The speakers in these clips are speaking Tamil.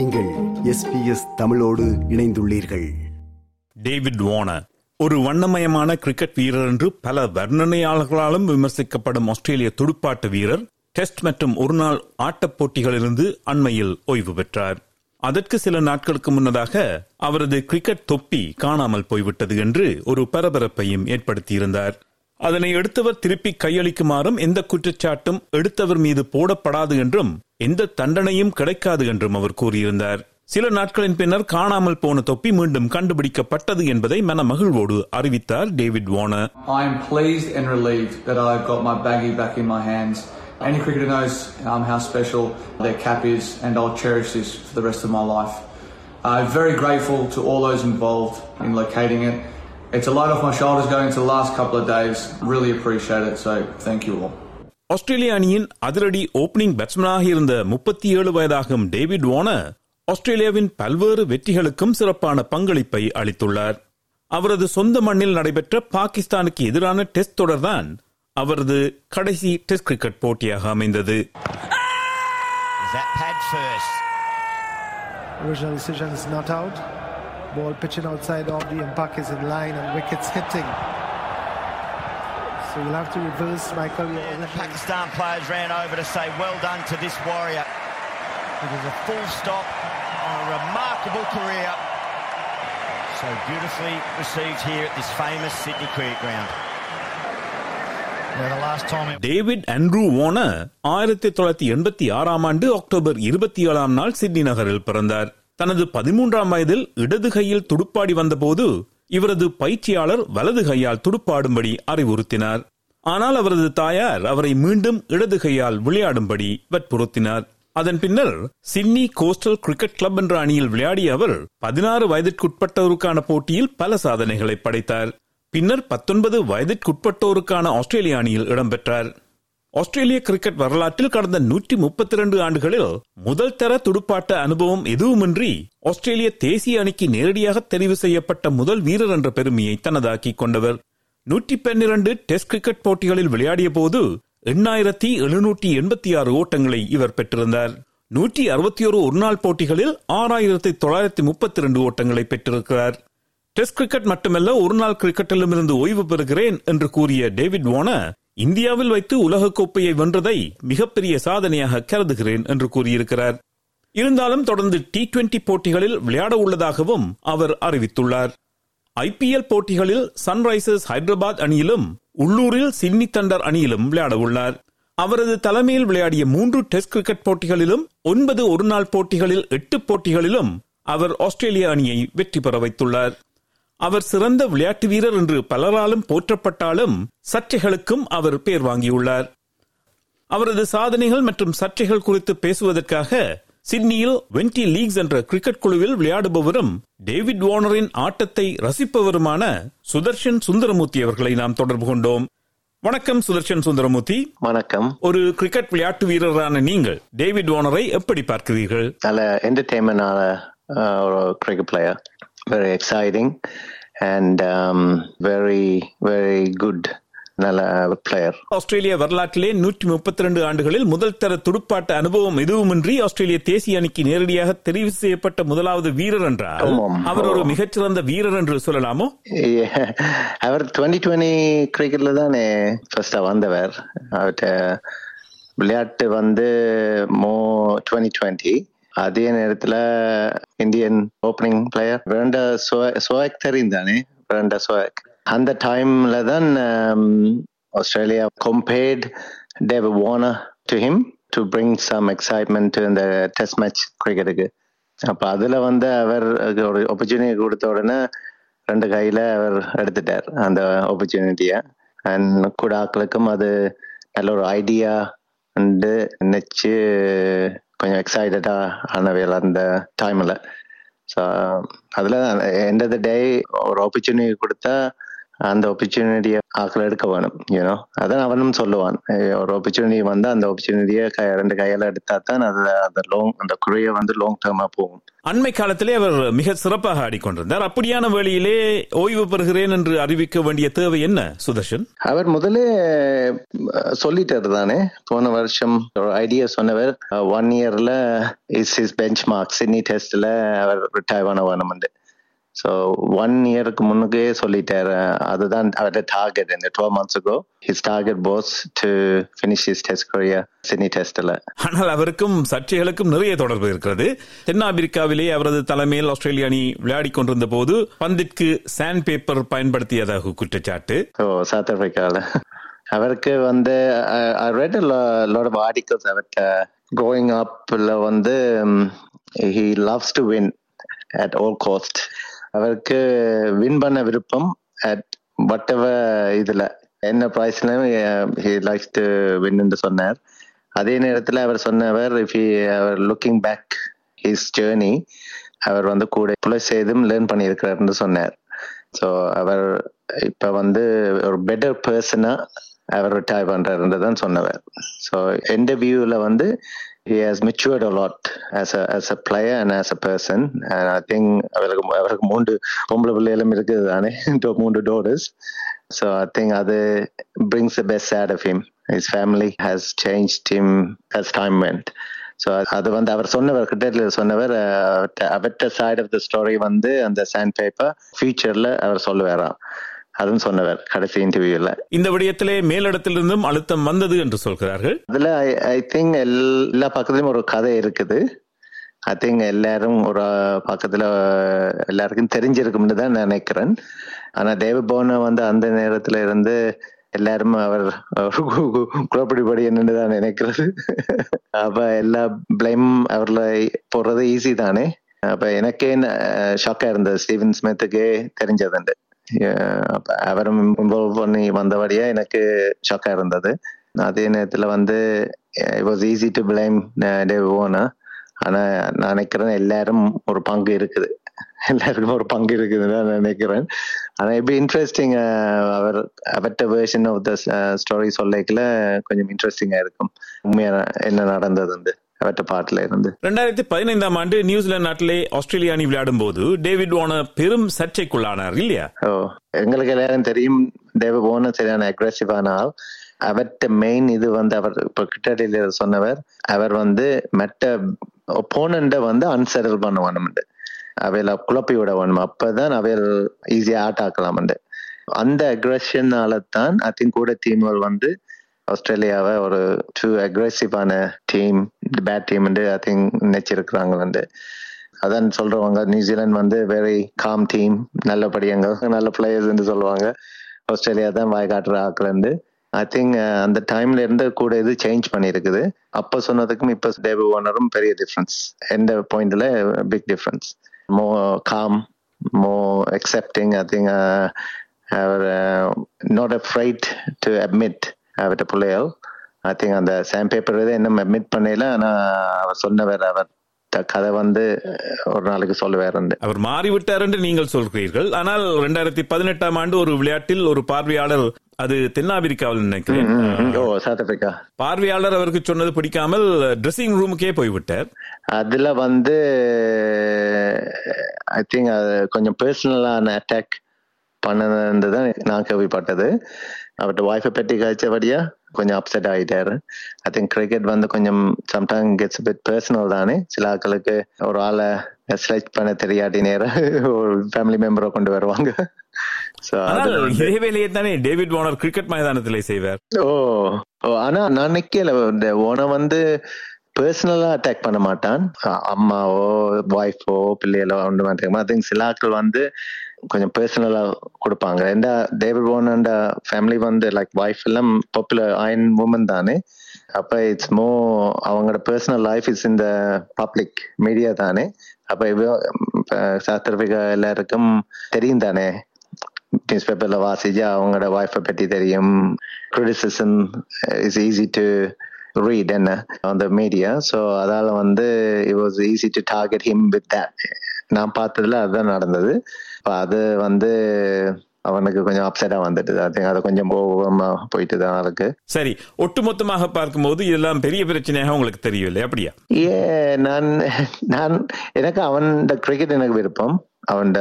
நீங்கள் எஸ்பிஎஸ் தமிழோடு இணைந்துள்ளீர்கள். டேவிட் வார்னர் ஒரு வண்ணமயமான கிரிக்கெட் வீரர் என்று பல வர்ணனையாளர்களாலும் விமர்சிக்கப்படும் ஆஸ்திரேலிய துடுப்பாட்ட வீரர் டெஸ்ட் மற்றும் ஒருநாள் ஆட்டப் போட்டிகளிலிருந்து அண்மையில் ஓய்வு பெற்றார். அதற்கு சில நாட்களுக்கு முன்னதாக அவரது கிரிக்கெட் தொப்பி காணாமல் போய்விட்டது என்று ஒரு பரபரப்பையும் ஏற்படுத்தியிருந்தார். அதனை எடுத்தவர் திருப்பி கையளிக்குமாறும் எந்த குற்றச்சாட்டும் எடுத்தவர் மீது போடப்படாது என்றும் எந்த தண்டனையும் கிடைக்காது என்றும் அவர் கூறியிருந்தார் சில நாட்களின் பின்னர் காணாமல் போன தொப்பி மீண்டும் கண்டுபிடிக்கப்பட்டது என்பதை மன மகிழ்வோடு அறிவித்தார் David Warner I am pleased and relieved that I've got my baggie back in my hands. Any cricketer knows um, how special their cap is, and I'll cherish this for the rest of my life. I'm very grateful to all those involved in locating it. It's a load off my shoulders going into the last couple of days. Really appreciate it, so thank you all. ஆஸ்திரேலிய அணியின் அதிரடி ஓபனிங் பேட்ஸ்மேனாக இருந்த முப்பத்தி ஏழு வயதாகும் டேவிட் வார்னர் ஆஸ்திரேலியாவின் பல்வேறு வெற்றிகளுக்கும் சிறப்பான பங்களிப்பை அளித்துள்ளார் அவரது சொந்த மண்ணில் நடைபெற்ற பாகிஸ்தானுக்கு எதிரான டெஸ்ட் தொடர்தான் அவரது கடைசி டெஸ்ட் கிரிக்கெட் போட்டியாக அமைந்தது Is that pad first? Original decision is not out. Ball pitching outside of the impact is in line and wickets hitting. So you'll have to reverse, Michael. And the Pakistan players ran over to say well done to this warrior. It is a full stop on a remarkable career. So beautifully received here at this famous Sydney Cricket Ground. Yeah, the last time it David Andrew Warner ஆயிரத்தி தொள்ளாயிரத்தி எண்பத்தி ஆறாம் ஆண்டு அக்டோபர் இருபத்தி ஏழாம் நாள் சிட்னி நகரில் பிறந்தார் தனது பதிமூன்றாம் வயதில் இடது கையில் துடுப்பாடி வந்தபோது இவரது பயிற்சியாளர் வலது கையால் துடுப்பாடும்படி அறிவுறுத்தினார். ஆனால் அவரது தாயார் அவரை மீண்டும் இடது கையால் விளையாடும்படி வற்புறுத்தினார். அதன் பின்னர் சிட்னி கோஸ்டல் கிரிக்கெட் கிளப் என்ற அணியில் விளையாடிய அவர் பதினாறு வயதிற்குட்பட்டோருக்கான போட்டியில் பல சாதனைகளை படைத்தார். பின்னர் பத்தொன்பது வயதிற்குட்பட்டோருக்கான ஆஸ்திரேலிய அணியில் இடம்பெற்றார் ஆஸ்திரேலிய கிரிக்கெட் வரலாற்றில் கடந்த நூற்றி முப்பத்தி இரண்டு ஆண்டுகளில் முதல் தர துடுப்பாட்ட அனுபவம் எதுவுமின்றி ஆஸ்திரேலிய தேசிய அணிக்கு நேரடியாக தெரிவு செய்யப்பட்ட முதல் வீரர் என்ற பெருமையை தனதாக்கிக் கொண்டவர். நூற்றி பன்னிரண்டு டெஸ்ட் கிரிக்கெட் போட்டிகளில் விளையாடிய போது எண்ணாயிரத்தி எழுநூற்றி எண்பத்தி ஆறு ஓட்டங்களை இவர் பெற்றிருந்தார். நூற்றி அறுபத்தி ஒரு ஒருநாள் போட்டிகளில் ஆறாயிரத்தி தொள்ளாயிரத்தி முப்பத்தி இரண்டு ஓட்டங்களை பெற்றிருக்கிறார். டெஸ்ட் கிரிக்கெட் மட்டுமல்ல ஒருநாள் கிரிக்கெட்டிலும் இருந்து ஓய்வு பெறுகிறேன் என்று கூறிய டேவிட் வார்னர் இந்தியாவில் வைத்து உலகக்கோப்பையை வென்றதை மிகப்பெரிய சாதனையாக கருதுகிறேன் என்று கூறியிருக்கிறார். இருந்தாலும் தொடர்ந்து டி டுவெண்டி போட்டிகளில் விளையாட உள்ளதாகவும் அவர் அறிவித்துள்ளார். ஐபிஎல் போட்டிகளில் சன்ரைசர்ஸ் ஹைதராபாத் அணியிலும் உள்ளூரில் சிட்னி தண்டர் அணியிலும் விளையாட உள்ளார். அவரது தலைமையில் விளையாடிய மூன்று டெஸ்ட் கிரிக்கெட் போட்டிகளிலும் ஒன்பது ஒருநாள் போட்டிகளில் எட்டு போட்டிகளிலும் அவர் ஆஸ்திரேலிய அணியை வெற்றி பெற வைத்துள்ளார். அவர் சிறந்த விளையாட்டு வீரர் என்று பலராலும் போற்றப்பட்டாலும் சர்ச்சைகளுக்கும் அவர் பேர் வாங்கியுள்ளார். அவரது சாதனைகள் மற்றும் சர்ச்சைகள் குறித்து பேசுவதற்காக சிட்னியில் வென்டி லீக்ஸ் என்ற கிரிக்கெட் குழுவில் விளையாடுபவரும் டேவிட் வார்னரின் ஆட்டத்தை ரசிப்பவருமான சுதர்ஷன் சுந்தரமூர்த்தி அவர்களை நாம் தொடர்பு கொண்டோம். வணக்கம் சுதர்ஷன் சுந்தரமூர்த்தி. வணக்கம். ஒரு கிரிக்கெட் விளையாட்டு வீரரான நீங்கள் டேவிட் வார்னரை எப்படி பார்க்கிறீர்கள்? நல்ல என்டர்டெயின்மெண்டான ஒரு cricket player exciting and very very good நல்ல பிளேயர் ஆஸ்திரேலிய வரலாற்றிலே நூற்றி முப்பத்தி ரெண்டு ஆண்டுகளில் முதல் தர துடுப்பாட்ட அனுபவம் எதுவுமின்றி ஆஸ்திரேலிய தேசிய அணிக்கு நேரடியாக தெரிவு செய்யப்பட்ட முதலாவது வீரர் ஆமாம். அவர் ஒரு மிகச்சிறந்த வீரர் என்று சொல்லலாமோ? அவர் டுவெண்ட்டி டுவெண்ட்டி கிரிக்கெட்ல தானே ஃபர்ஸ்டா வந்தவர். அவர்கிட்ட விளையாட்டு வந்து மோ டுவெண்ட்டி டுவெண்ட்டி அதே நேரத்துல Indian opening player Virender Sehwag தெரியும் தானே? விரண்டா சோயக் அந்த டைம்ல தான் Australia compared Dave Warner to him to bring some excitement இந்த டெஸ்ட் மேட்ச் கிரிக்கெட்டுக்கு அப்ப அதுல வந்து அவர் ஒரு ஆப்பர்ச்சுனிட்டி கொடுத்த உடனே ரெண்டு கையில அவர் எடுத்துட்டார் அந்த ஆப்பர்ச்சுனிட்டிய அண்ட் கூட ஆக்களுக்கும் அது நல்ல ஒரு ஐடியா வந்து நினைச்சு கொஞ்சம் எக்ஸைட்டடா ஆனவையில் அந்த டைம்ல ஸோ அதுல எண்ட் ஆஃப் த டே ஒரு ஆப்பர்ச்சுனிட்டி கொடுத்தா அந்த opportunity ஆக்கள் எடுக்க வேணும் யூனோ அதான் அவனும் சொல்லுவான். ஒரு opportunity வந்தா அந்த கை ரெண்டு கையால எடுத்தா தான் அது அந்த லோங் அந்த குறைய வந்து லாங் டேர்மா போகும். அண்மை காலத்திலே அவர் மிக சிறப்பாக ஆடிக்கொண்டிருந்தார். அப்படியான வேளையிலே ஓய்வு பெறுகிறேன் என்று அறிவிக்க வேண்டிய தேவை என்ன சுதர்ஷன்? அவர் முதல்ல அஹ், சொல்லிட்டாரு தானே. போன வருஷம் ஒரு ஐடியா சொன்னவர் ஒன் இயர்ல is is benchmark Sydney டெஸ்ட்ல அவர் ரிட்டையர் பண்ண வேணும்னு ஸோ ஒன் இயருக்கு முன்னுக்கே சொல்லிட்டாரு. அதுதான் அவரோட டார்கெட் இந்த twelve months ago his target was to finish his test career Sydney டெஸ்ட்ல ஆனால் அவருக்கும் சர்ச்சைகளுக்கும் நிறைய தொடர்பு இருக்கிறது. தென்னாப்பிரிக்காவிலே அவரது தலைமையில் ஆஸ்திரேலிய அணி விளையாடிக் கொண்டிருந்த போது பந்திற்கு சாண்ட் பேப்பர் பயன்படுத்தியதாக குற்றச்சாட்டு. ஓ சவுத் ஆப்பிரிக்காவில் அவருக்கு வந்து ரெட் லாட் ஆஃப் ஆர்டிகல்ஸ் அவர்கிட்ட க்ரோயிங் அப்ல வந்து he loves to win at all cost அவருக்கு வின் பண்ண விருப்பம் அட் வட் எவர் இதுல என்ன ப்ரைஸ்லயும் ஹி லைக்ஸ் டு வின்னு சொன்னார். அதே நேரத்தில் அவர் சொன்னவர் இஃப் அவர் லுக்கிங் பேக் ஹிஸ் ஜேர்னி அவர் வந்து கூட புலஸ் செய்தும் லேர்ன் பண்ணியிருக்கிறாருன்னு சொன்னார். ஸோ அவர் இப்ப வந்து ஒரு பெட்டர் பர்சனா அவர் ரிட்டையர் பண்ணுறாருன்றதான் சொன்னவர். ஸோ எந்த வியூவில் வந்து he has matured a lot as a as a player and as a person and I think அவருக்கு அவருக்கு மூன்று பொம்பளை பிள்ளைகளும் இருக்குது தானே மூன்று daughters so I think அது brings the best out of him his family has changed him as time went so அது வந்து அவர் சொன்னவர் கிட்ட சொன்னவர் அவர்கிட்ட சைட் ஆஃப் த ஸ்டோரி வந்து அந்த சாண்ட் பேப்பர் ஃபியூச்சர்ல அவர் சொல்லுவாராம் அதுவும் சொன்னவர் கடைசி இன்டர்வியூல இந்த விடயத்திலே மேலிடத்திலிருந்தும் அழுத்தம் வந்தது என்று சொல்கிறார்கள். அதுல ஐ திங்க் எல்லா பக்கத்துலயும் ஒரு கதை இருக்குது. ஐ திங்க் எல்லாரும் ஒரு பக்கத்துல எல்லாருக்கும் தெரிஞ்சிருக்கும்னு தான் நினைக்கிறேன். ஆனா தேவபவன வந்து அந்த நேரத்துல இருந்து எல்லாரும் அவர் குழப்படிப்படி என்னன்னு தான் நினைக்கிறது. அப்ப எல்லா பிளைம் அவர்ல போடுறது ஈஸி தானே? அப்ப எனக்கே ஷாக்கா இருந்தது. ஸ்டீவன் ஸ்மித்துக்கே தெரிஞ்சதுண்டு. அவரும் இன்வால்வ் பண்ணி வந்தபடியா எனக்கு ஷாக்கா இருந்தது. அதே நேரத்துல வந்து it was easy to blame டே ஓனா ஆனா நான் நினைக்கிறேன் எல்லாரும் ஒரு பங்கு இருக்குது. எல்லாருக்கும் ஒரு பங்கு இருக்குதுன்னு நான் நினைக்கிறேன். ஆனா எப்படி இன்ட்ரெஸ்டிங் அவர் அவர்கிட்ட வேர்ஷன் ஆஃப் த ஸ்டோரி சொல்லிக்கல கொஞ்சம் இன்ட்ரெஸ்டிங்கா இருக்கும். உண்மையா என்ன நடந்தது வந்து அவற்ற பாட்டுல இருந்து. ரெண்டாயிரத்தி பதினைந்தாம் ஆண்டு நியூசிலாந்து நாட்டிலே ஆஸ்திரேலியா அணி விளையாடும் போது டேவிட் வார்னர் பெரும் சர்ச்சைக்குள்ளானார் இல்லையா? ஓ எங்களுக்கு எல்லாரும் தெரியும் தேவ போன சரியான அக்ரெசிவான ஆள் அவர்கிட்ட மெயின் இது வந்து அவர் இப்ப கிட்டடியில சொன்னவர் அவர் வந்து மற்ற ஒப்போனண்ட வந்து அன்செட்டில் பண்ண வேணும்ண்டு அவையில குழப்பி விட வேணும் அப்பதான் அவையில் ஈஸியா ஆட் ஆக்கலாம் அந்த அக்ரெஷனால தான் ஐ திங்க் கூட டீம்கள் வந்து ஆஸ்திரேலியாவை ஒரு too அக்ரெசிவான team bad team I think நினைச்சிருக்கிறாங்க அதான் சொல்றவங்க நியூசிலாந்து வந்து வெரி காம் டீம் நல்லபடியாங்க நல்ல பிளேயர்ஸ் சொல்லுவாங்க. ஆஸ்திரேலியா தான் வாய் காட்டுற ஆக்கலந்து ஐ திங்க் அந்த டைம்ல இருந்து கூட இது சேஞ்ச் பண்ணியிருக்குது அப்ப சொன்னதுக்கும் இப்ப டேவி ஓனரும் பெரிய டிஃபரன்ஸ் எந்த பாயிண்ட்ல big difference more calm more accepting I think not afraid to admit அவர்கிட்ட பிள்ளைகள் ஐ திங்க் அந்த சாம் பேப்பர் இதை இன்னும் அட்மிட் பண்ணல ஆனா அவர் சொன்னவர் அவர் கதை வந்து ஒரு நாளைக்கு சொல்லுவார் அவர் மாறிவிட்டார் என்று நீங்கள் சொல்கிறீர்கள். ஆனால் இரண்டாயிரத்தி பதினெட்டாம் ஆண்டு ஒரு விளையாட்டில் ஒரு பார்வையாளர் அது தென்னாப்பிரிக்காவில் நினைக்கிறேன். ஓ சவுத் ஆப்பிரிக்கா பார்வையாளர் அவருக்கு சொன்னது பிடிக்காமல் ட்ரெஸ்ஸிங் ரூமுக்கே போய்விட்டார். அதுல வந்து ஐ திங்க் அது கொஞ்சம் பர்சனலான அட்டாக் பண்ணது தான் நான் கேள்விப்பட்டது. அவர்கிட்ட ஒய்ஃபை பற்றி கழிச்சபடியா கொஞ்சம் அப்செட் ஆகிட்டாரு ஐ திங்க் கிரிக்கெட் வந்து கொஞ்சம் சம்டைம் கெட்ஸ் பிட் பர்சனல் தானே? சில ஆட்களுக்கு ஒரு ஆளை செலக்ட் பண்ண தெரியாட்டி நேரம் ஒரு ஃபேமிலி மெம்பரை கொண்டு வருவாங்க. இதே வேலையை தானே டேவிட் வார்னர் கிரிக்கெட் மைதானத்திலே செய்வார். ஓ ஆனா நான் நிக்கல. ஓன வந்து பர்சனலா அட்டாக் பண்ண மாட்டான். அம்மாவோ ஒய்ஃபோ பிள்ளைகளோ ஒன்று மாட்டேங்க ஐ திங்க் சில ஆட்கள் வந்து கொஞ்சம் பர்சனலா கொடுப்பாங்க. எந்த டேவிட் ஓனண்ட ஃபேமிலி வந்து லைக் ஒய்ஃப் எல்லாம் பாப்புலர் ஆயின் உமன் தானே. அப்ப இட்ஸ் மோ அவங்களோட பர்சனல் லைஃப் இஸ் இந்த பப்ளிக் மீடியா தானே. அப்ப இவ்வளோ ஆப்பிரிக்கா எல்லாருக்கும் தெரியும் தானே. நியூஸ் பேப்பர்ல வாசிச்சு அவங்களோட ஒய்ஃபை பற்றி தெரியும். Criticism is easy to read என்ன அந்த மீடியா ஸோ அதால வந்து it was easy to target him with that நான் பார்த்ததுல அதுதான் நடந்தது. அது வந்து அவனுக்கு கொஞ்சம் அப்செட்டா வந்துட்டு ஐ அது கொஞ்சம் ஓவமா போயிட்டு தான் அவருக்கு சரி ஒட்டுமொத்தமாக பார்க்கும்போது இதெல்லாம் பெரிய பிரச்சனையாக உங்களுக்கு தெரியவில்லை அப்படியா? ஏ நான் நான் எனக்கு அவன் கிரிக்கெட் எனக்கு விருப்பம். அவன்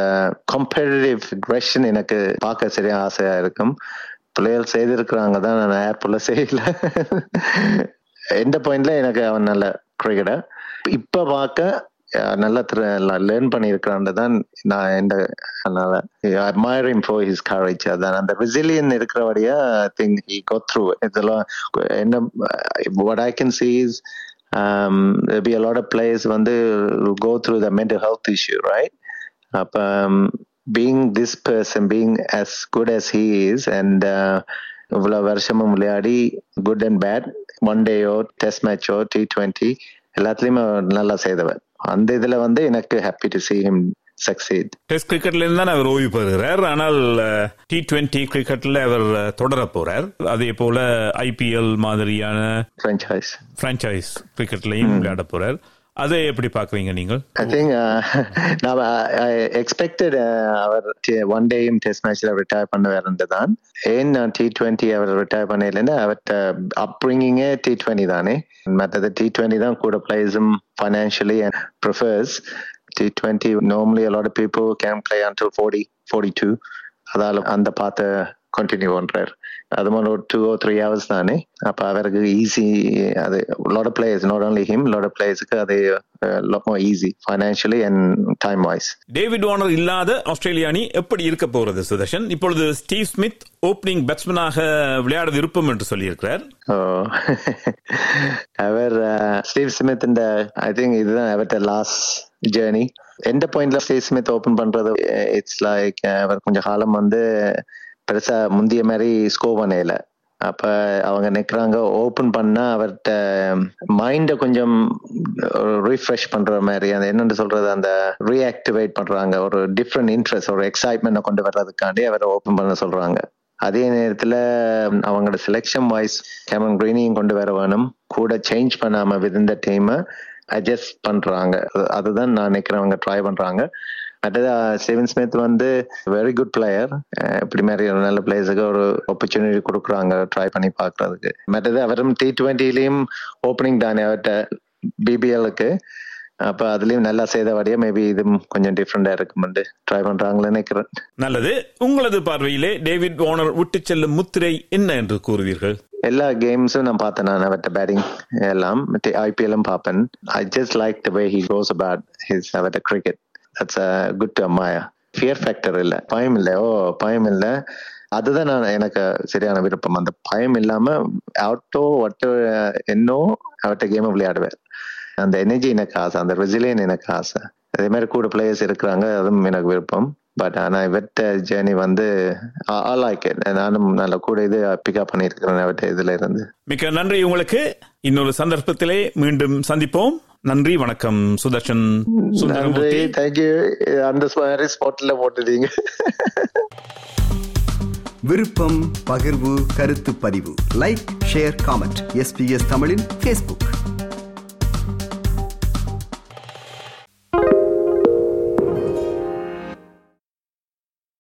கம்பேரிட்டிவ் அக்ரெஷன் எனக்கு பார்க்க சரியா ஆசையா இருக்கும். பிள்ளைகள் செய்திருக்கிறாங்க தான் நான் ஏர்போர்ட்ல செய்யல. எந்த பாயிண்ட்ல எனக்கு அவன் நல்ல கிரிக்கெட்டர் இப்ப பார்க்க நல்லா லேர்ன் பண்ணியிருக்கிறான் தான் நான் எந்த அதனால அட்மயரிங் ஃபார் ஹிஸ் கரேஜ் அதான் அந்த resilience I think he go through இதெல்லாம் என்ன what I can see is um, there'll வந்து go through the mental health issue right அப்போ being this person being as good as he is and இவ்வளோ இவ்வளவு வருஷமும் விளையாடி குட் அண்ட் பேட் ஒன் டேயோ டெஸ்ட் மேட்சோ டி டுவெண்ட்டி எல்லாத்துலயுமே நல்லா செய்தவர். அந்த இதுல வந்து எனக்கு happy to see him succeed. Test கிரிக்கெட்ல இருந்து தான் அவர் ஓய்வு பெறுகிறார். ஆனால் டி டுவெண்டி கிரிக்கெட்ல அவர் தொடர போறார். அதே போல ஐபிஎல் மாதிரியான franchise. பிரான்ச்சைஸ் கிரிக்கெட்லயும் விளையாட போறார். அதை எப்படி பாக்குறீங்க நீங்கள்? ஐ திங்க் நான் எக்ஸ்பெக்டட் அவர் ஒன் டேயும் டெஸ்ட் மேட்ச்ல ரிட்டையர் பண்ணுவார் தான். ஏன் நான் டி டுவெண்ட்டி அவர் ரிட்டையர் பண்ணலன்னா அவர்கிட்ட அப்ரிங்கிங்கே டி டுவெண்ட்டி தானே. மற்றது டி டுவெண்ட்டி தான் கூட பிளேஸும் financially and prefers T twenty normally a lot people game play can forty until 40 42 அதால அந்த பார்த்த கண்டினியூ பண்றாரு. அது மாதிரி ஒரு டூ ஓ த்ரீ ஹவர்ஸ் தானே. அப்ப அவருக்கு ஈஸி அது lot players not only him lot பிளேயர்ஸுக்கு அது easy financially and time wise David Warner இல்லாத ஆஸ்திரேலிய அணி எப்படி இருக்க போறது சுதர்ஷன்? இப்பொழுது ஸ்டீவ் ஸ்மித் ஓப்பனிங் பேட்ஸ்மேனாக விளையாட விருப்பம் என்று சொல்லியிருக்கிறார். அவர் ஸ்டீவ் ஸ்மித் இந்த ஐ திங்க் இதுதான் அவர்கிட்ட லாஸ்ட் ஜேர்னி எந்த பாயிண்ட்ல ஸ்டீவ் ஸ்மித் ஓபன் பண்றது? இட்ஸ் லைக் அவர் கொஞ்சம் காலம் வந்து பெருசா முந்திய மாதிரி ஸ்கோ பண்ணல அப்ப அவங்க நிக்கிறாங்க ஓபன் பண்ணா அவர்கிட்ட மைண்ட கொஞ்சம் ரீஃப்ரெஷ் பண்ற மாதிரி அந்த என்னன்னு சொல்றது அந்த ரீஆக்டிவேட் பண்றாங்க. ஒரு டிஃப்ரெண்ட் இன்ட்ரெஸ்ட் ஒரு எக்ஸைட்மெண்ட் கொண்டு வர்றதுக்காண்டி அவரை ஓபன் பண்ண சொல்றாங்க. அதே நேரத்துல அவங்களோட செலெக்ஷன் வாய்ஸ் கேமரன் கிரீனியும் கொண்டு வர வேணும். கூட சேஞ்ச் பண்ணாம வித் டீம் அட்ஜஸ்ட் பண்றாங்க. அதுதான் நான் நினைக்கிறேன் அவங்க ட்ரை பண்றாங்க. ஸ்டீவன் ஸ்மித் வந்து வெரி குட் பிளேயர் இப்படி மாதிரி ஒரு நல்ல பிளேயர்ஸுக்கு ஒரு ஆப்பர்ச்சுனிட்டி கொடுக்குறாங்க ட்ரை பண்ணி பார்க்கறதுக்கு. மற்றது அவரும் டி டுவெண்ட்டிலையும் ஓப்பனிங் தானே அவர்கிட்ட பிபிஎலுக்கு அப்ப அதுலயும் நல்லா செய்தபடியா மேபி இதுவும் கொஞ்சம் டிஃப்ரெண்டா இருக்குமெண்டு ட்ரை பண்றாங்களன்னு நினைக்கிறேன். நல்லது. உங்களது பார்வையிலே டேவிட் வார்னர் விட்டு செல்லும் முத்திரை என்ன என்று கூறுவீர்கள்? எல்லா கேம்ஸும் நான் பார்த்தேன் நான் அவர்கிட்ட பேட்டிங் எல்லாம் ஐபிஎல்லும் பார்ப்பேன். I just like the way he goes about his அவர்கிட்ட கிரிக்கெட் தட்ஸ் குட் டு அம்மாயா ஃபியர் ஃபேக்டர் இல்லை. பயம் இல்லை ஓ பயம் இல்லை. அதுதான் நான் எனக்கு சரியான விருப்பம். அந்த பயம் இல்லாம அவுட்டோ ஒட்டோ என்னோ அவட்ட கேம் விளையாடுவேன். அந்த எனர்ஜி எனக்கு ஆசை. அந்த ரெசிலியன் எனக்கு ஆசை. அதே மாதிரி கூட பிளேயர்ஸ் இருக்கிறாங்க. அதுவும் எனக்கு விருப்பம். பட் ஆனால் இவர்கிட்ட ஜேர்னி வந்து ஆல் லைக் நானும் நல்ல கூட இது பிக்கப் பண்ணியிருக்கிறேன் அவர்கிட்ட இதுல இருந்து. மிக்க நன்றி உங்களுக்கு. இன்னொரு சந்தர்ப்பத்திலே மீண்டும் சந்திப்போம். நன்றி வணக்கம். சுதர்ஷன் நன்றி. சுந்தரமூர்த்தி தேங்க்யூ அந்த மாதிரி ஸ்பாட்ல போட்டுட்டீங்க. விருப்பம் பகிர்வு கருத்து பதிவு. லைக் ஷேர் காமெண்ட் எஸ்பிஎஸ் தமிழின் ஃபேஸ்புக்